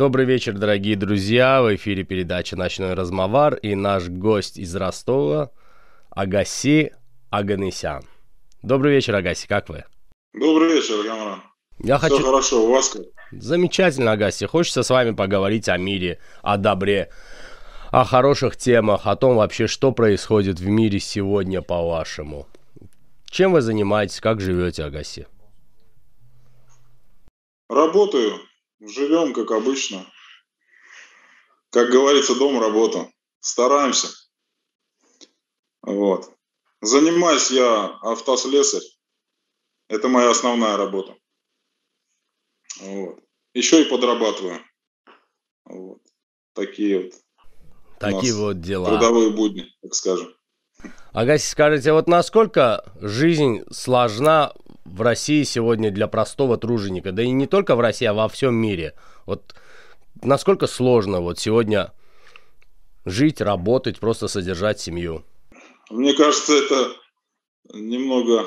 Добрый вечер, дорогие друзья. В эфире передача «Ночной размовар» и наш гость из Ростова Агаси Аганесян. Добрый вечер, Агаси, как вы? Добрый вечер, Камран. Я Все хочу... хорошо, у вас как? Замечательно, Агаси. Хочется с вами поговорить о мире, о добре, о хороших темах, о том вообще, что происходит в мире сегодня, по-вашему. Чем вы занимаетесь, как живете, Агаси? Работаю, живем как обычно. Как говорится, дом, работа. Стараемся. Вот. Занимаюсь я автослесарь. Это моя основная работа. Вот. Еще и подрабатываю. Вот. Такие вот Такие вот дела. трудовые будни, так скажем. Агаси, скажите, вот насколько жизнь сложна в России сегодня для простого труженика? Да и не только в России, а во всем мире. Вот насколько сложно вот сегодня жить, работать, просто содержать семью? Мне кажется, это немного...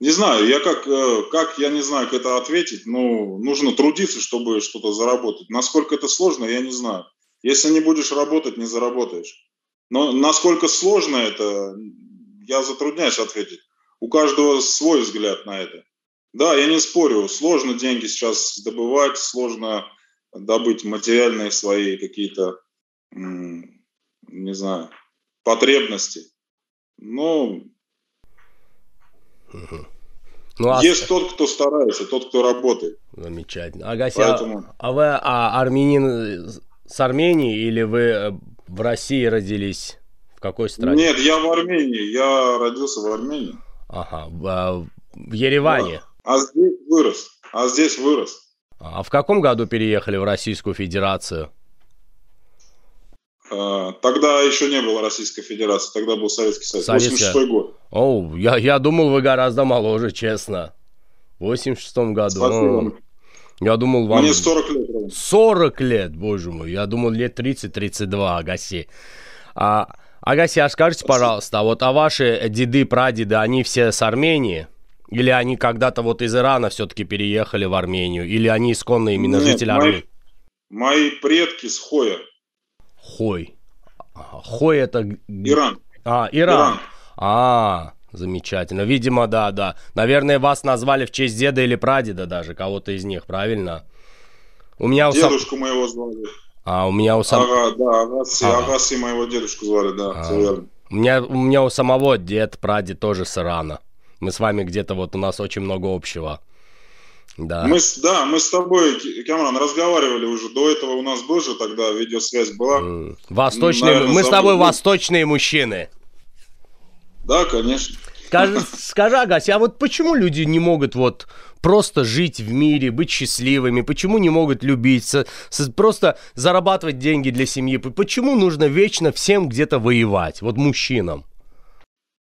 Не знаю, я как, э, как, я не знаю, как это ответить, но нужно трудиться, чтобы что-то заработать. Насколько это сложно, я не знаю. Если не будешь работать, не заработаешь. Но насколько сложно это, я затрудняюсь ответить. У каждого свой взгляд на это. Да, я не спорю, сложно деньги сейчас добывать, сложно добыть материальные свои какие-то, не знаю, потребности. Но Ну, а есть тот, кто старается, тот, кто работает. замечательно. Агаси, а- Поэтому а, вы а, армянин с Армении или вы э, в России родились? В какой стране? Нет, я в Армении, я родился в Армении. Ага, в, а, в Ереване. А здесь вырос, а здесь вырос. А в каком году переехали в Российскую Федерацию? А, Тогда еще не было Российской Федерации, тогда был Советский Союз. Советская. 86 год. Оу, я, я думал, вы гораздо моложе, честно. В 86 году. Спасибо. О, Я думал, вам... Мне 40 лет. ровно. 40 лет, боже мой. Я думал, лет 30-32, Агаси. А, Агаси, а скажите, пожалуйста, а вот а ваши деды, прадеды, они все с Армении? Или они когда-то вот из Ирана все-таки переехали в Армению? Или они исконно именно Нет, жители мои- Армении? Мои предки с Хоя, Хой. Ага, Хой это... Иран. А, Иран. Иран. А, замечательно. Видимо, да, да. Наверное, вас назвали в честь деда или прадеда даже, кого-то из них, правильно? У меня у, Дедушку моего звали. А, у меня у, сам- Ага, да, Агаси, Ага. Агаси моего дедушку звали, да, А. все верно. у меня у меня у самого дед, прадед тоже с Ирана. Мы с вами где-то вот у нас очень много общего. Да. Мы, с- да, мы с тобой, Камран, разговаривали уже. До этого у нас был же тогда видеосвязь была. Восточные, наверное, мы с тобой забыл. восточные мужчины. Да, конечно. Скажи, скажи, Агась, а вот почему люди не могут вот просто жить в мире, быть счастливыми? Почему не могут любить, со- со- просто зарабатывать деньги для семьи? Почему нужно вечно всем где-то воевать, вот мужчинам?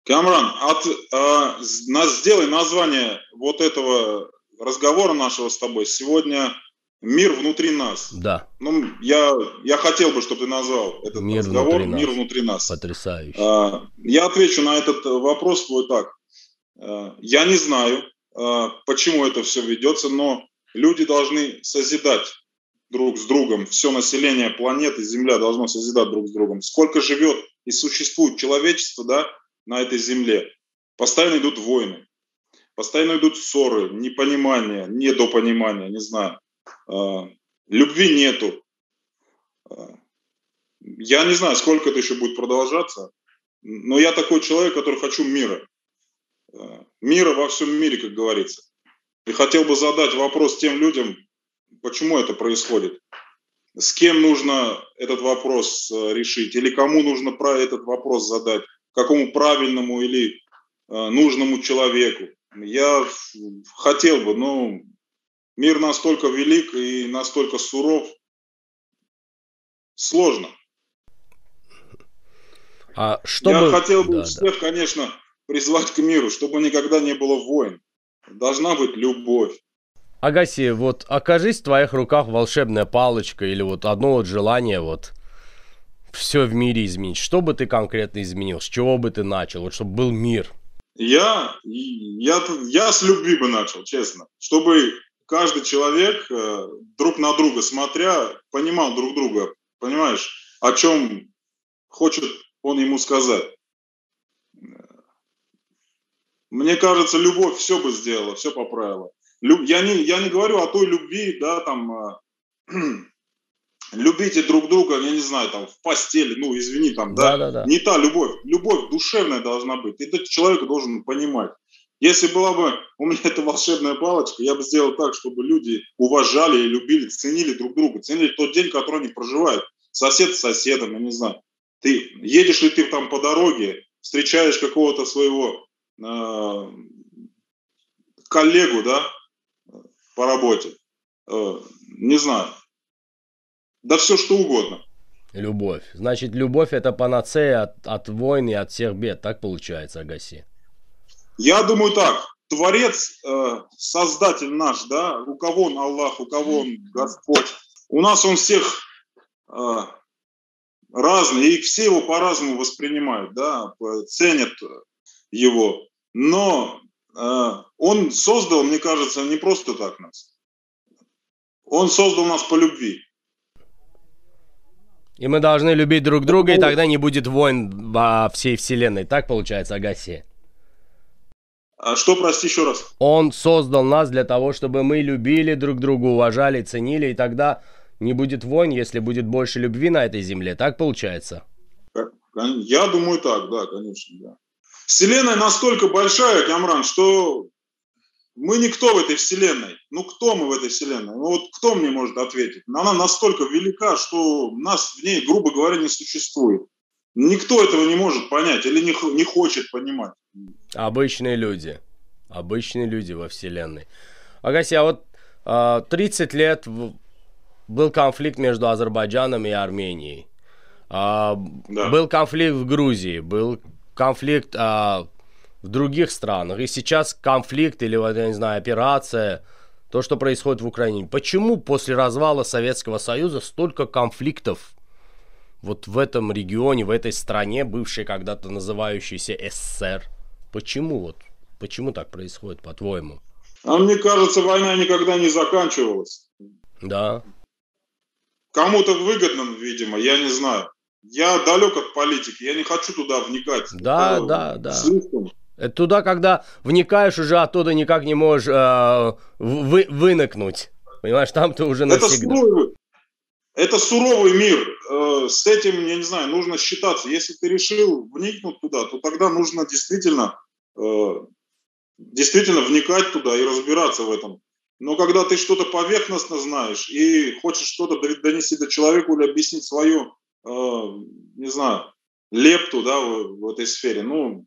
Камран, от, а, с- на- сделай название вот этого разговора нашего с тобой. Сегодня мир внутри нас. Да, Ну, я, я хотел бы, чтобы ты назвал этот Мир разговор внутри нас. «Мир внутри нас». потрясающе. А, Я отвечу на этот э, вопрос твой так. А, Я не знаю, а, почему это все ведется, но люди должны созидать друг с другом. Все население планеты Земля должно созидать друг с другом. Сколько живет и существует человечество да, на этой Земле, постоянно идут войны, постоянно идут ссоры, непонимание, недопонимание, не знаю. А, Любви нету. А, Я не знаю, сколько это еще будет продолжаться, но я такой человек, который хочу мира. Э, Мира во всем мире, как говорится. И хотел бы задать вопрос тем людям, почему это происходит. С кем нужно этот вопрос э, решить? Или кому нужно про этот вопрос задать? Какому правильному или э, нужному человеку? Я хотел бы, но мир настолько велик и настолько суров, сложно. А что Я бы- хотел бы Да, да. всех, конечно, призвать к миру, чтобы никогда не было войн. Должна быть любовь. Агаси, вот окажись в твоих руках волшебная палочка или вот одно вот желание вот все в мире изменить. Что бы ты конкретно изменил? С чего бы ты начал? Вот чтобы был мир. Я, я, я с любви бы начал, честно. Чтобы каждый человек э, друг на друга смотря понимал друг друга, понимаешь, о чем хочет он ему сказать. Мне кажется, любовь все бы сделала, все поправила. Я не, я не говорю о той любви, да, там, э, любите друг друга, я не знаю, там, в постели, ну, извини, там, да, да, да, да. не та любовь. Любовь душевная должна быть. Этот человек должен понимать. Если была бы у меня эта волшебная палочка, я бы сделал так, чтобы люди уважали и любили, ценили друг друга, ценили тот день, который они проживают. Сосед с соседом, я не знаю. Ты едешь ли ты там по дороге, встречаешь какого-то своего э, коллегу, да, по работе, э, не знаю, да все что угодно. Любовь. Значит, любовь это панацея от, от войн и от всех бед. Так получается, Агаси? Я думаю так. Творец, э, Создатель наш, да, у кого он Аллах, у кого он Господь. У нас он всех э, разный, и все его по-разному воспринимают, да, ценят его. Но э, он создал, мне кажется, не просто так нас. Он создал нас по любви. И мы должны любить друг друга, и тогда не будет войн во всей вселенной. Так получается, Агаси? А что, прости еще раз? Он создал нас для того, чтобы мы любили друг друга, уважали, ценили, и тогда не будет войн, если будет больше любви на этой земле. Так получается? Я думаю так, да, конечно, да. Вселенная настолько большая, Камран, что мы никто в этой вселенной. Ну, кто мы в этой вселенной? Ну, вот кто мне может ответить? Она настолько велика, что нас в ней, грубо говоря, не существует. Никто этого не может понять или не, не хочет понимать. Обычные люди. Обычные люди во вселенной. Агаси, а вот 30 а, лет был конфликт между Азербайджаном и Арменией. А, да. Был конфликт в Грузии, был конфликт а, в других странах. И сейчас конфликт или, вот, я не знаю, операция, то, что происходит в Украине. Почему после развала Советского Союза столько конфликтов вот в этом регионе, в этой стране, бывшей когда-то называющейся СССР? Почему вот? Почему так происходит, по-твоему? А мне кажется, война никогда не заканчивалась. Да. Кому-то выгодно, видимо, я не знаю. Я далек от политики, я не хочу туда вникать. Да, Это да, да. Слишком. Это туда, когда вникаешь, уже оттуда никак не можешь э, вы, выныкнуть. Понимаешь, там ты уже навсегда. Это суровый, это суровый мир. Э, с этим, я не знаю, нужно считаться. Если ты решил вникнуть туда, то тогда нужно действительно, э, действительно вникать туда и разбираться в этом. Но когда ты что-то поверхностно знаешь и хочешь что-то донести до человека или объяснить свою, э, не знаю, лепту да, в, в этой сфере, ну,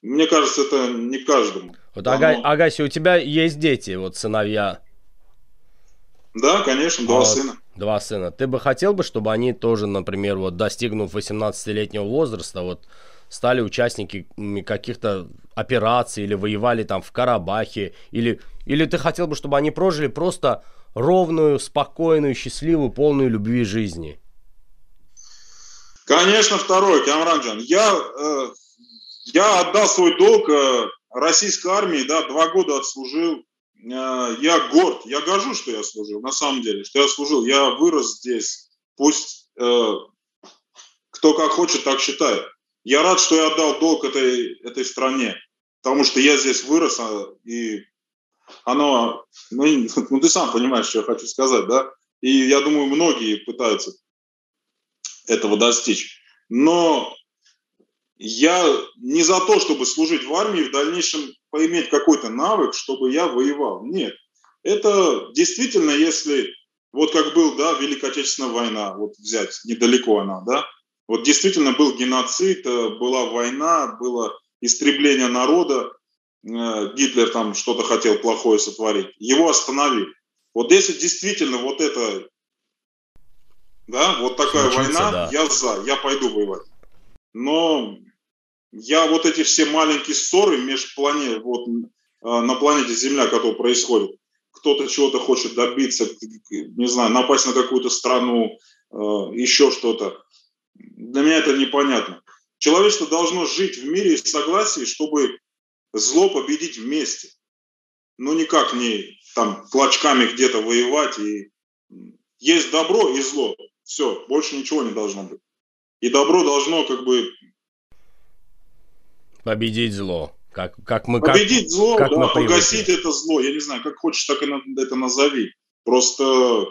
мне кажется, это не каждому. Вот, Ага, Агаси, у тебя есть дети, вот сыновья? Да, конечно, два вот, сына. Два сына. Ты бы хотел бы, чтобы они тоже, например, вот достигнув 18-летнего возраста, вот стали участниками каких-то операций или воевали там в Карабахе, или, или ты хотел бы, чтобы они прожили просто ровную, спокойную, счастливую, полную любви жизни? Конечно, второй, Камранджан. Я э, я отдал свой долг э, российской армии, да, два года отслужил. Э, я горд, я горжусь, что я служил, на самом деле, что я служил. Я вырос здесь. Пусть э, кто как хочет, так считает. Я рад, что я отдал долг этой, этой стране, потому что я здесь вырос, а, и оно, ну, ну ты сам понимаешь, что я хочу сказать, да? И я думаю, многие пытаются этого достичь. Но я не за то, чтобы служить в армии, в дальнейшем поиметь какой-то навык, чтобы я воевал. Нет. Это действительно, если вот как был, да, Великая Отечественная война, вот взять, недалеко она, да, вот действительно был геноцид, э, была война, было истребление народа, э, Гитлер там что-то хотел плохое сотворить, его остановили. Вот если действительно вот это, да, вот такая Случится, война, да. я за, я пойду воевать. Но я вот эти все маленькие ссоры межплане, вот, а, на планете Земля, которые происходят, кто-то чего-то хочет добиться, не знаю, напасть на какую-то страну, а, еще что-то. Для меня это непонятно. Человечество должно жить в мире и согласии, чтобы зло победить вместе. ну никак не там клочками где-то воевать. И есть добро и зло. Все, больше ничего не должно быть. И добро должно как бы... Победить зло. Как, как мы, Победить как, зло, как да, мы погасить это зло. Я не знаю, как хочешь, так и это назови. Просто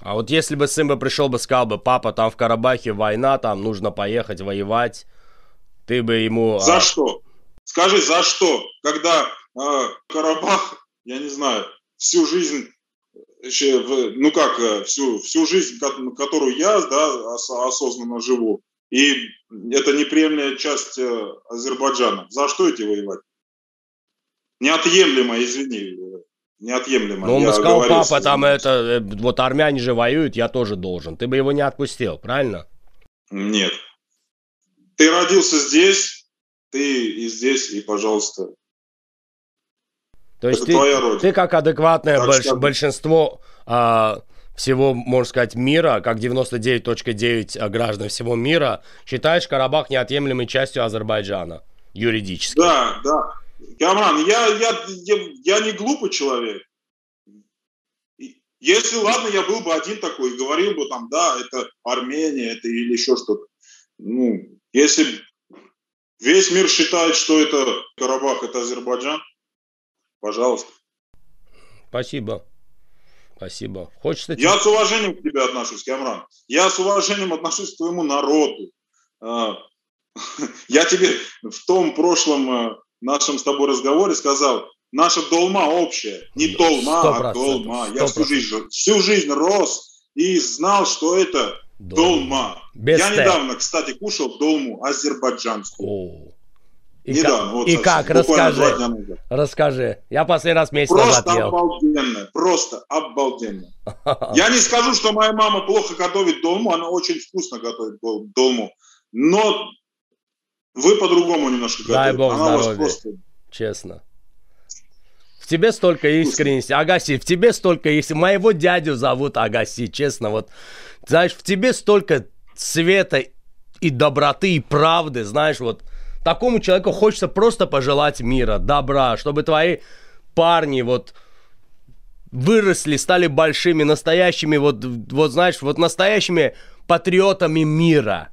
а вот если бы сын бы пришел бы, сказал бы, папа, там в Карабахе война, там нужно поехать воевать, ты бы ему... За а... что? Скажи, за что? Когда э, Карабах, я не знаю, всю жизнь, ну как, э, всю, всю жизнь, которую я да, осознанно живу, и это неприемлемая часть э, Азербайджана, за что идти воевать? Неотъемлемо, извини, неотъемлемо. Ну, он сказал, папа, там это, э, вот армяне же воюют, я тоже должен. Ты бы его не отпустил, правильно? Нет. Ты родился здесь, ты и здесь, и, пожалуйста. То есть ты, ты как адекватное так больш, что... большинство а, всего, можно сказать, мира, как 99.9 а, граждан всего мира, считаешь Карабах неотъемлемой частью Азербайджана юридически? Да, да. Камран, я, я, я, я не глупый человек. Если, ладно, я был бы один такой и говорил бы там, да, это Армения, это или еще что-то. Ну, если весь мир считает, что это Карабах, это Азербайджан, пожалуйста. Спасибо. Спасибо. Хочется... Я с уважением к тебе отношусь, Камран. Я с уважением отношусь к твоему народу. А, я тебе в том прошлом э, нашем с тобой разговоре сказал, наша долма общая, не толма, а долма. Я всю жизнь, всю жизнь рос и знал, что это долма. Без Я недавно, кстати, кушал долму азербайджанскую. О. И Недавно, как, вот и как? Расскажи. Расскажи. Я последний раз месяц просто назад ел. обалденно, просто обалденно. Я не скажу, что моя мама плохо готовит долму, она очень вкусно готовит долму, но вы по-другому немножко Дай бог Она здоровья. Просто... Честно. В тебе столько искренности. Агаси, в тебе столько есть. Моего дядю зовут Агаси, честно. Вот, знаешь, в тебе столько света и доброты, и правды, знаешь, вот такому человеку хочется просто пожелать мира, добра, чтобы твои парни вот выросли, стали большими, настоящими, вот, вот знаешь, вот настоящими патриотами мира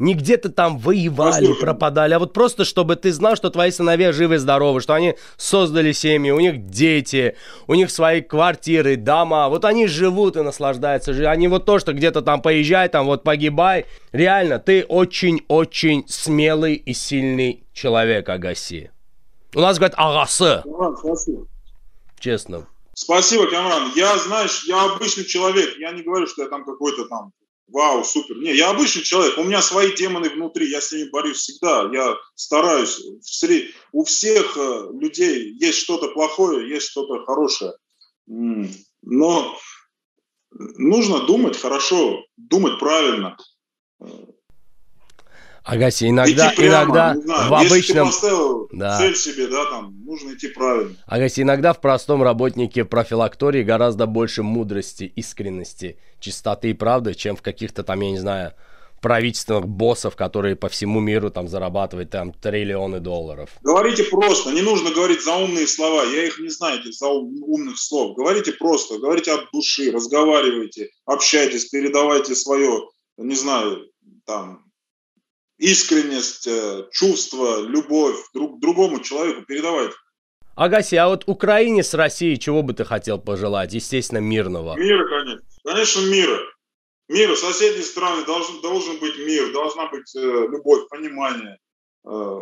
не где-то там воевали, Послушай. пропадали, а вот просто, чтобы ты знал, что твои сыновья живы и здоровы, что они создали семьи, у них дети, у них свои квартиры, дома, вот они живут и наслаждаются, они вот то, что где-то там поезжай, там вот погибай, реально, ты очень-очень смелый и сильный человек, Агаси. У нас говорят Агасы. Честно. Спасибо, Камран. Я, знаешь, я обычный человек. Я не говорю, что я там какой-то там вау, супер. Не, я обычный человек, у меня свои демоны внутри, я с ними борюсь всегда, я стараюсь. У всех э, людей есть что-то плохое, есть что-то хорошее. Но нужно думать хорошо, думать правильно. Агаси, иногда, прямо, иногда в обычном... Если ты поставил да. цель себе, да, там, нужно идти правильно. Агаси, иногда в простом работнике профилактории гораздо больше мудрости, искренности, чистоты и правды, чем в каких-то там, я не знаю, правительственных боссов, которые по всему миру там зарабатывают там триллионы долларов. Говорите просто, не нужно говорить заумные слова, я их не знаю, этих умных слов. Говорите просто, говорите от души, разговаривайте, общайтесь, передавайте свое, не знаю, там, искренность, э, чувство, любовь друг другому человеку передавать. Агаси, а вот Украине с Россией чего бы ты хотел пожелать? Естественно, мирного. Мира, конечно. Конечно, мира. Мира. Соседние страны должен, должен быть мир, должна быть э, любовь, понимание. Э,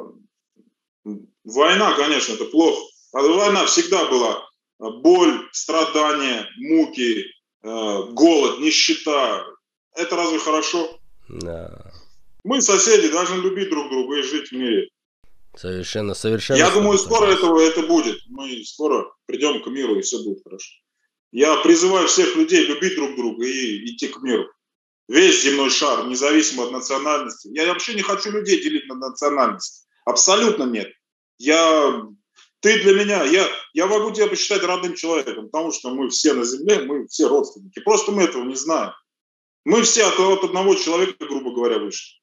война, конечно, это плохо. А война всегда была. Боль, страдания, муки, э, голод, нищета. Это разве хорошо? Да. Мы, соседи, должны любить друг друга и жить в мире. Совершенно, совершенно. Я думаю, скоро этого это будет. Мы скоро придем к миру, и все будет хорошо. Я призываю всех людей любить друг друга и идти к миру. Весь земной шар, независимо от национальности. Я вообще не хочу людей делить на национальность. Абсолютно нет. Я, ты для меня, я, я могу тебя посчитать родным человеком, потому что мы все на земле, мы все родственники. Просто мы этого не знаем. Мы все от, от одного человека, грубо говоря, вышли.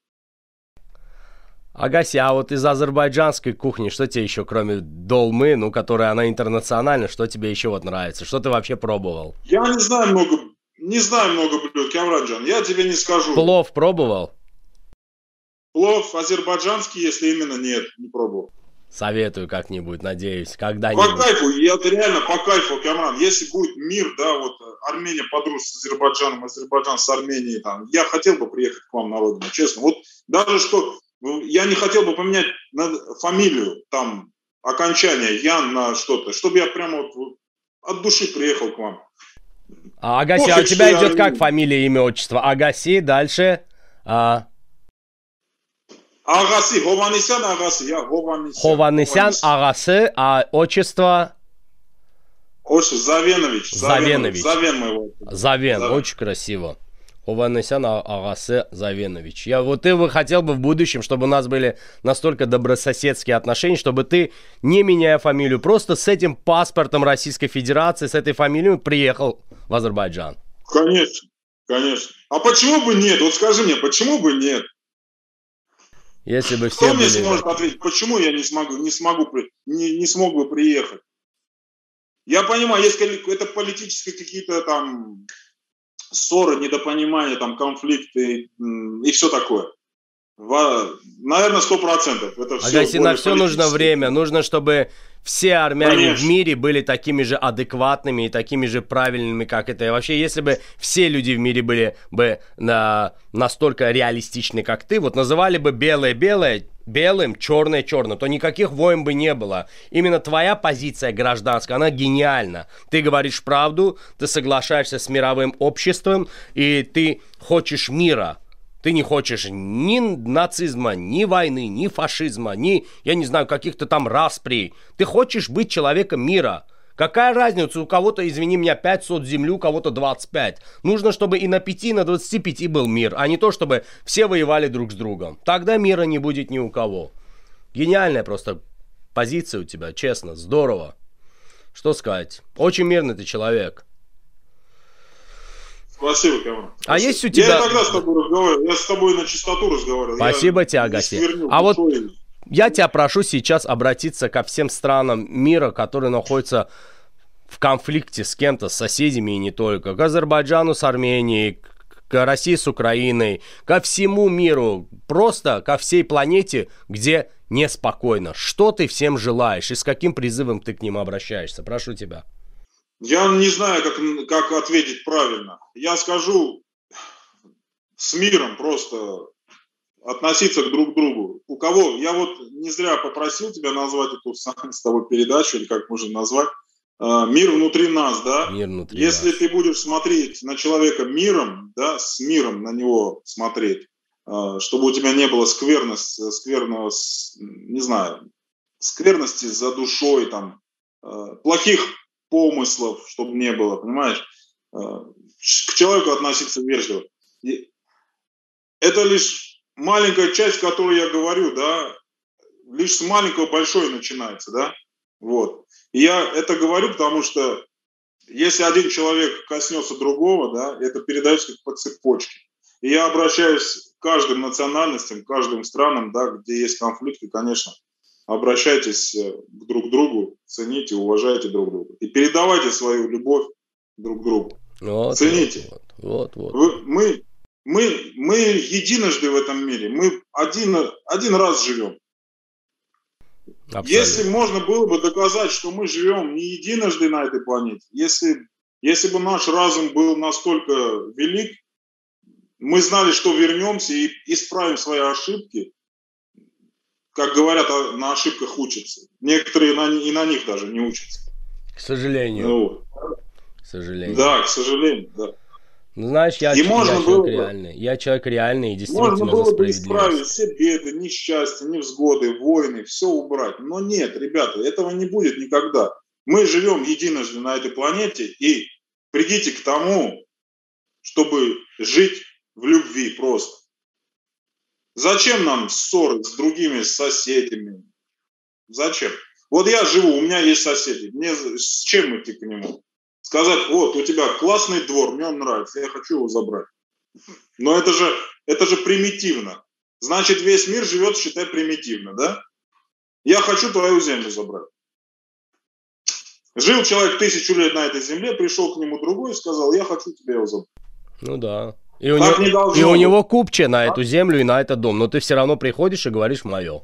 Агаси, а вот из азербайджанской кухни, что тебе еще, кроме долмы, ну, которая она интернациональная, что тебе еще вот нравится? Что ты вообще пробовал? Я не знаю много, не знаю много блюд, Камраджан, я тебе не скажу. Плов пробовал? Плов азербайджанский, если именно нет, не пробовал. Советую как-нибудь, надеюсь, когда-нибудь. По кайфу, это реально по кайфу, Камран. Если будет мир, да, вот Армения подружит с Азербайджаном, Азербайджан с Арменией, там, я хотел бы приехать к вам на родину, честно. Вот даже что, я не хотел бы поменять фамилию, там, окончание, Ян на что-то, чтобы я прямо вот от души приехал к вам. А Агаси, а у тебя идет я... как фамилия, имя, отчество? Агаси, дальше? А... Агасы, Хованесян Агасы, я Хованесян. Хованесян Агасы, а отчество? Отчество Завенович. Завенович. Завен моего. Завен, Завен. очень красиво. Хованесян Агасе Завенович. Я вот ты бы хотел бы в будущем, чтобы у нас были настолько добрососедские отношения, чтобы ты, не меняя фамилию, просто с этим паспортом Российской Федерации, с этой фамилией приехал в Азербайджан. Конечно, конечно. А почему бы нет? Вот скажи мне, почему бы нет? Если бы все Кто мне сможет ответить, почему я не смогу, не смогу, не, не смог бы приехать? Я понимаю, есть это политические какие-то там ссоры, недопонимания, там конфликты и все такое. В, наверное, сто процентов. Это все Агаси, на все нужно время. Нужно, чтобы все армяне Конечно. в мире были такими же адекватными и такими же правильными, как это. И вообще, если бы все люди в мире были бы на, настолько реалистичны, как ты, вот называли бы белое-белое белым, черное-черное, то никаких войн бы не было. Именно твоя позиция гражданская, она гениальна. Ты говоришь правду, ты соглашаешься с мировым обществом, и ты хочешь мира. Ты не хочешь ни нацизма, ни войны, ни фашизма, ни, я не знаю, каких-то там распри. Ты хочешь быть человеком мира. Какая разница, у кого-то, извини меня, 5 сот земли, у кого-то 25. Нужно, чтобы и на 5, и на 25 был мир, а не то, чтобы все воевали друг с другом. Тогда мира не будет ни у кого. Гениальная просто позиция у тебя, честно, здорово. Что сказать? Очень мирный ты человек. Спасибо, Камран. А есть у тебя... Я тогда с тобой разговаривал, я с тобой на чистоту разговаривал. Спасибо я тебе, Агаси. А вот я тебя прошу сейчас обратиться ко всем странам мира, которые находятся в конфликте с кем-то, с соседями и не только. К Азербайджану с Арменией, к России с Украиной, ко всему миру, просто ко всей планете, где неспокойно. Что ты всем желаешь и с каким призывом ты к ним обращаешься? Прошу тебя. Я не знаю, как, как ответить правильно. Я скажу с миром просто относиться к друг другу. У кого? Я вот не зря попросил тебя назвать эту с тобой передачу, или как можно назвать, а, мир внутри нас, да? Мир внутри Если нас. ты будешь смотреть на человека миром, да, с миром на него смотреть, а, чтобы у тебя не было скверности, скверного, не знаю, скверности за душой, там, плохих помыслов, чтобы не было, понимаешь? Э, к человеку относиться вежливо. И это лишь маленькая часть, которую я говорю, да, лишь с маленького большое начинается, да, вот. И я это говорю, потому что если один человек коснется другого, да, это передается как по цепочке. И я обращаюсь к каждым национальностям, к каждым странам, да, где есть конфликты, конечно, обращайтесь э, друг к другу, цените, уважайте друг друга. И передавайте свою любовь друг другу. Вот, цените. Вот, вот, вот. Вы, мы, мы, мы единожды в этом мире. Мы один, один раз живем. Абсолютно. Если можно было бы доказать, что мы живем не единожды на этой планете, если, если бы наш разум был настолько велик, мы знали, что вернемся и исправим свои ошибки, как говорят, а на ошибках учатся. Некоторые на, и на них даже не учатся. К сожалению. Ну, к сожалению. Да, к сожалению, да. Ну, знаешь, я, и я человек было реальный. Я человек реальный и действительно Можно было бы исправить все беды, несчастья, невзгоды, войны, все убрать. Но нет, ребята, этого не будет никогда. Мы живем единожды на этой планете, и придите к тому, чтобы жить в любви просто. Зачем нам ссоры с другими соседями? Зачем? Вот я живу, у меня есть соседи. Мне с чем идти к нему? Сказать, вот, у тебя классный двор, мне он нравится, я хочу его забрать. Но это же, это же примитивно. значит весь мир живет, считай, примитивно, да? Я хочу твою землю забрать. Жил человек тысячу лет на этой земле, пришел к нему другой и сказал, я хочу тебя его забрать. Ну да. И у, него, и у него купче на эту землю и на этот дом, но ты все равно приходишь и говоришь мое.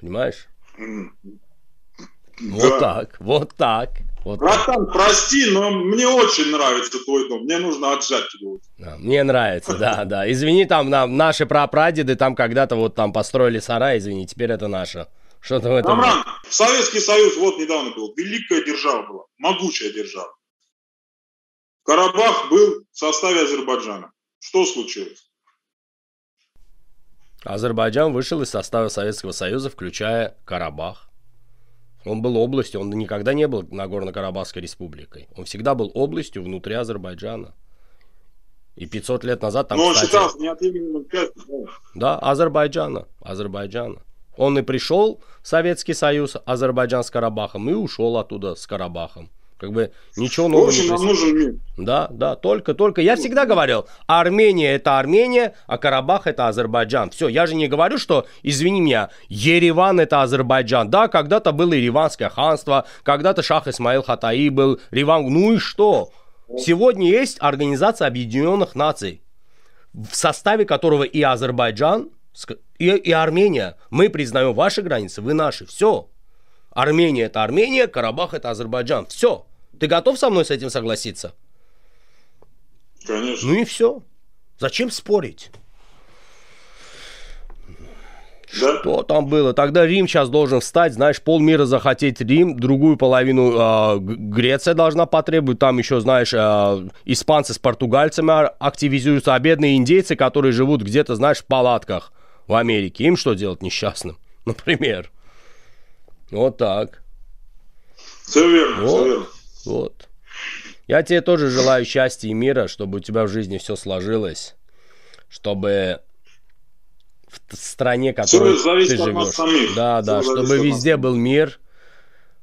Понимаешь? Вот так, вот так. Вот Братан, прости, но мне очень нравится твой дом. Мне нужно отжать его. Да, мне нравится, да, да. Извини, там нам, наши прапрадеды там когда-то вот там построили сарай, извини, теперь это наше. Что-то в этом... Амран, Советский Союз вот недавно был. Великая держава была, могучая держава. Карабах был в составе Азербайджана. Что случилось? Азербайджан вышел из состава Советского Союза, включая Карабах. Он был областью, он никогда не был Нагорно-Карабахской республикой. Он всегда был областью внутри Азербайджана. И 500 лет назад там, Но он кстати, считался неотъемлемым частью. Да, Азербайджана. Азербайджана. Он и пришел в Советский Союз, Азербайджан с Карабахом, и ушел оттуда с Карабахом. Как бы ничего нового. В общем, не нам нужен мир. Да, да, только, только. Я всегда говорил, Армения это Армения, а Карабах это Азербайджан. Все, я же не говорю, что, извини меня, Ереван это Азербайджан. Да, когда-то было Ереванское ханство, когда-то Шах Исмаил Хатаи был, Риван. Ну и что? Сегодня есть Организация Объединенных Наций, в составе которого и Азербайджан, и, и Армения. Мы признаем ваши границы, вы наши. Все. Армения это Армения, Карабах это Азербайджан. Все. Ты готов со мной с этим согласиться? Конечно. Ну и все. Зачем спорить? Да? Что там было? Тогда Рим сейчас должен встать, знаешь, полмира захотеть Рим, другую половину э, Греция должна потребовать, там еще, знаешь, э, испанцы с португальцами активизируются, а бедные индейцы, которые живут где-то, знаешь, в палатках в Америке, им что делать несчастным, например? Вот так. Все верно, вот. все верно. Вот. Я тебе тоже желаю счастья и мира, чтобы у тебя в жизни все сложилось, чтобы в стране, которой ты живешь, да, да, чтобы везде был мир,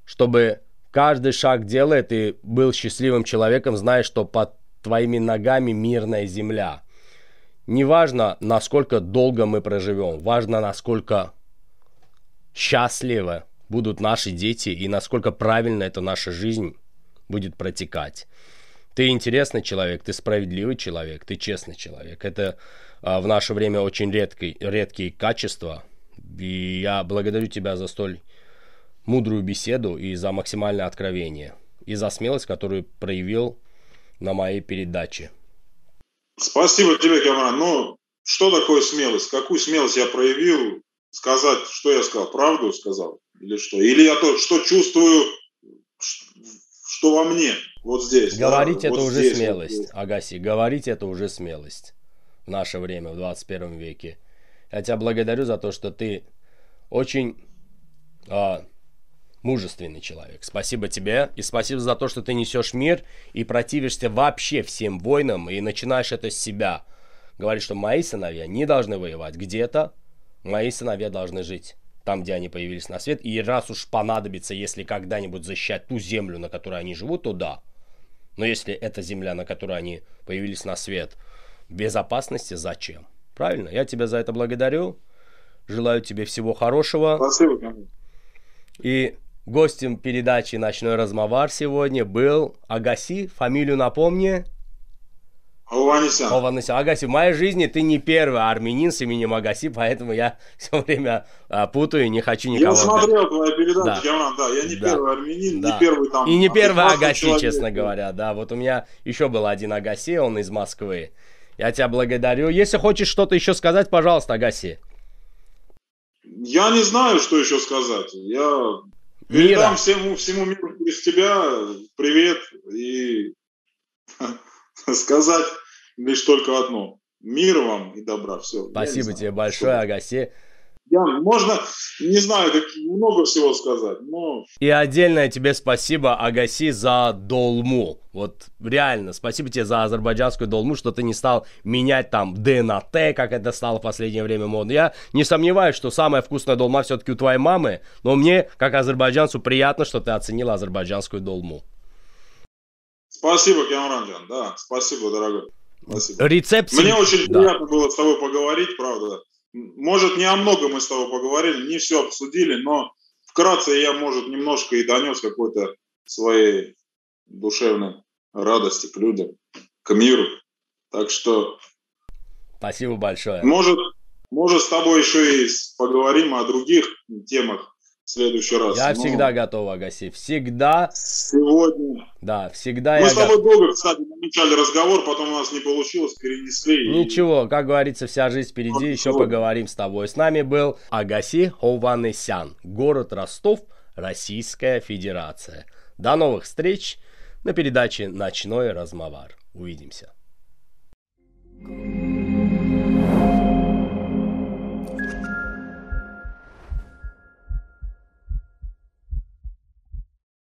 чтобы каждый шаг делает и был счастливым человеком, зная, что под твоими ногами мирная земля. Неважно, насколько долго мы проживем, важно, насколько счастливо будут наши дети и насколько правильно эта наша жизнь будет протекать. Ты интересный человек, ты справедливый человек, ты честный человек. Это а, в наше время очень редкий, редкие качества. И я благодарю тебя за столь мудрую беседу и за максимальное откровение. И за смелость, которую проявил на моей передаче. Спасибо тебе, Камран. Ну, что такое смелость? Какую смелость я проявил? Сказать, что я сказал? Правду сказал? Или что? Или я то, что чувствую, что во мне, вот здесь. Говорить да, это вот уже здесь, смелость, вот Агаси. Говорить это уже смелость в наше время, в 21 веке. Я тебя благодарю за то, что ты очень а, мужественный человек. Спасибо тебе и спасибо за то, что ты несешь мир и противишься вообще всем войнам и начинаешь это с себя. Говоришь, что мои сыновья не должны воевать где-то, мои сыновья должны жить там, где они появились на свет. И раз уж понадобится, если когда-нибудь защищать ту землю, на которой они живут, то да. Но если эта земля, на которой они появились на свет, безопасности, зачем? Правильно? Я тебя за это благодарю. Желаю тебе всего хорошего. Спасибо. И гостем передачи «Ночной размовар» сегодня был Агаси. Фамилию напомни. Ованесян. Ованесян. Агаси, в моей жизни ты не первый армянин с именем Агаси, поэтому я все время а, путаю, не хочу никого... Я смотрел твою передачу, да. Яман, да, я не да. первый армянин, да. не первый там... И не первый Агаси, человек. честно говоря, да. Вот у меня еще был один Агаси, он из Москвы. Я тебя благодарю. Если хочешь что-то еще сказать, пожалуйста, Агаси. Я не знаю, что еще сказать. Я передам всему, всему миру из тебя привет и сказать лишь только одно. Мира вам и добра. Все. Спасибо тебе большое, что... Агаси. Я, можно, не знаю, как, много всего сказать, но... И отдельное тебе спасибо, Агаси, за долму. Вот реально, спасибо тебе за азербайджанскую долму, что ты не стал менять там Д на Т, как это стало в последнее время модно. Я не сомневаюсь, что самая вкусная долма все-таки у твоей мамы, но мне, как азербайджанцу, приятно, что ты оценил азербайджанскую долму. Спасибо, Кемранджан, да, спасибо, дорогой. Спасибо. Рецепт... Мне очень да. приятно было с тобой поговорить, правда. может, не о многом мы с тобой поговорили, не все обсудили, но вкратце я, может, немножко и донес какой-то своей душевной радости к людям, к миру. Так что... Спасибо большое. Может, может, с тобой еще и поговорим о других темах в следующий раз. Я Но... всегда готов, Агаси. Всегда. Сегодня. Да, всегда Мы я с тобой долго, кстати, намечали разговор, потом у нас не получилось, перенесли. Ничего, и... как говорится, вся жизнь впереди, вот еще сегодня. поговорим с тобой. С нами был Агаси Хованесян, город Ростов, Российская Федерация. До новых встреч на передаче «Ночной размовар». Увидимся.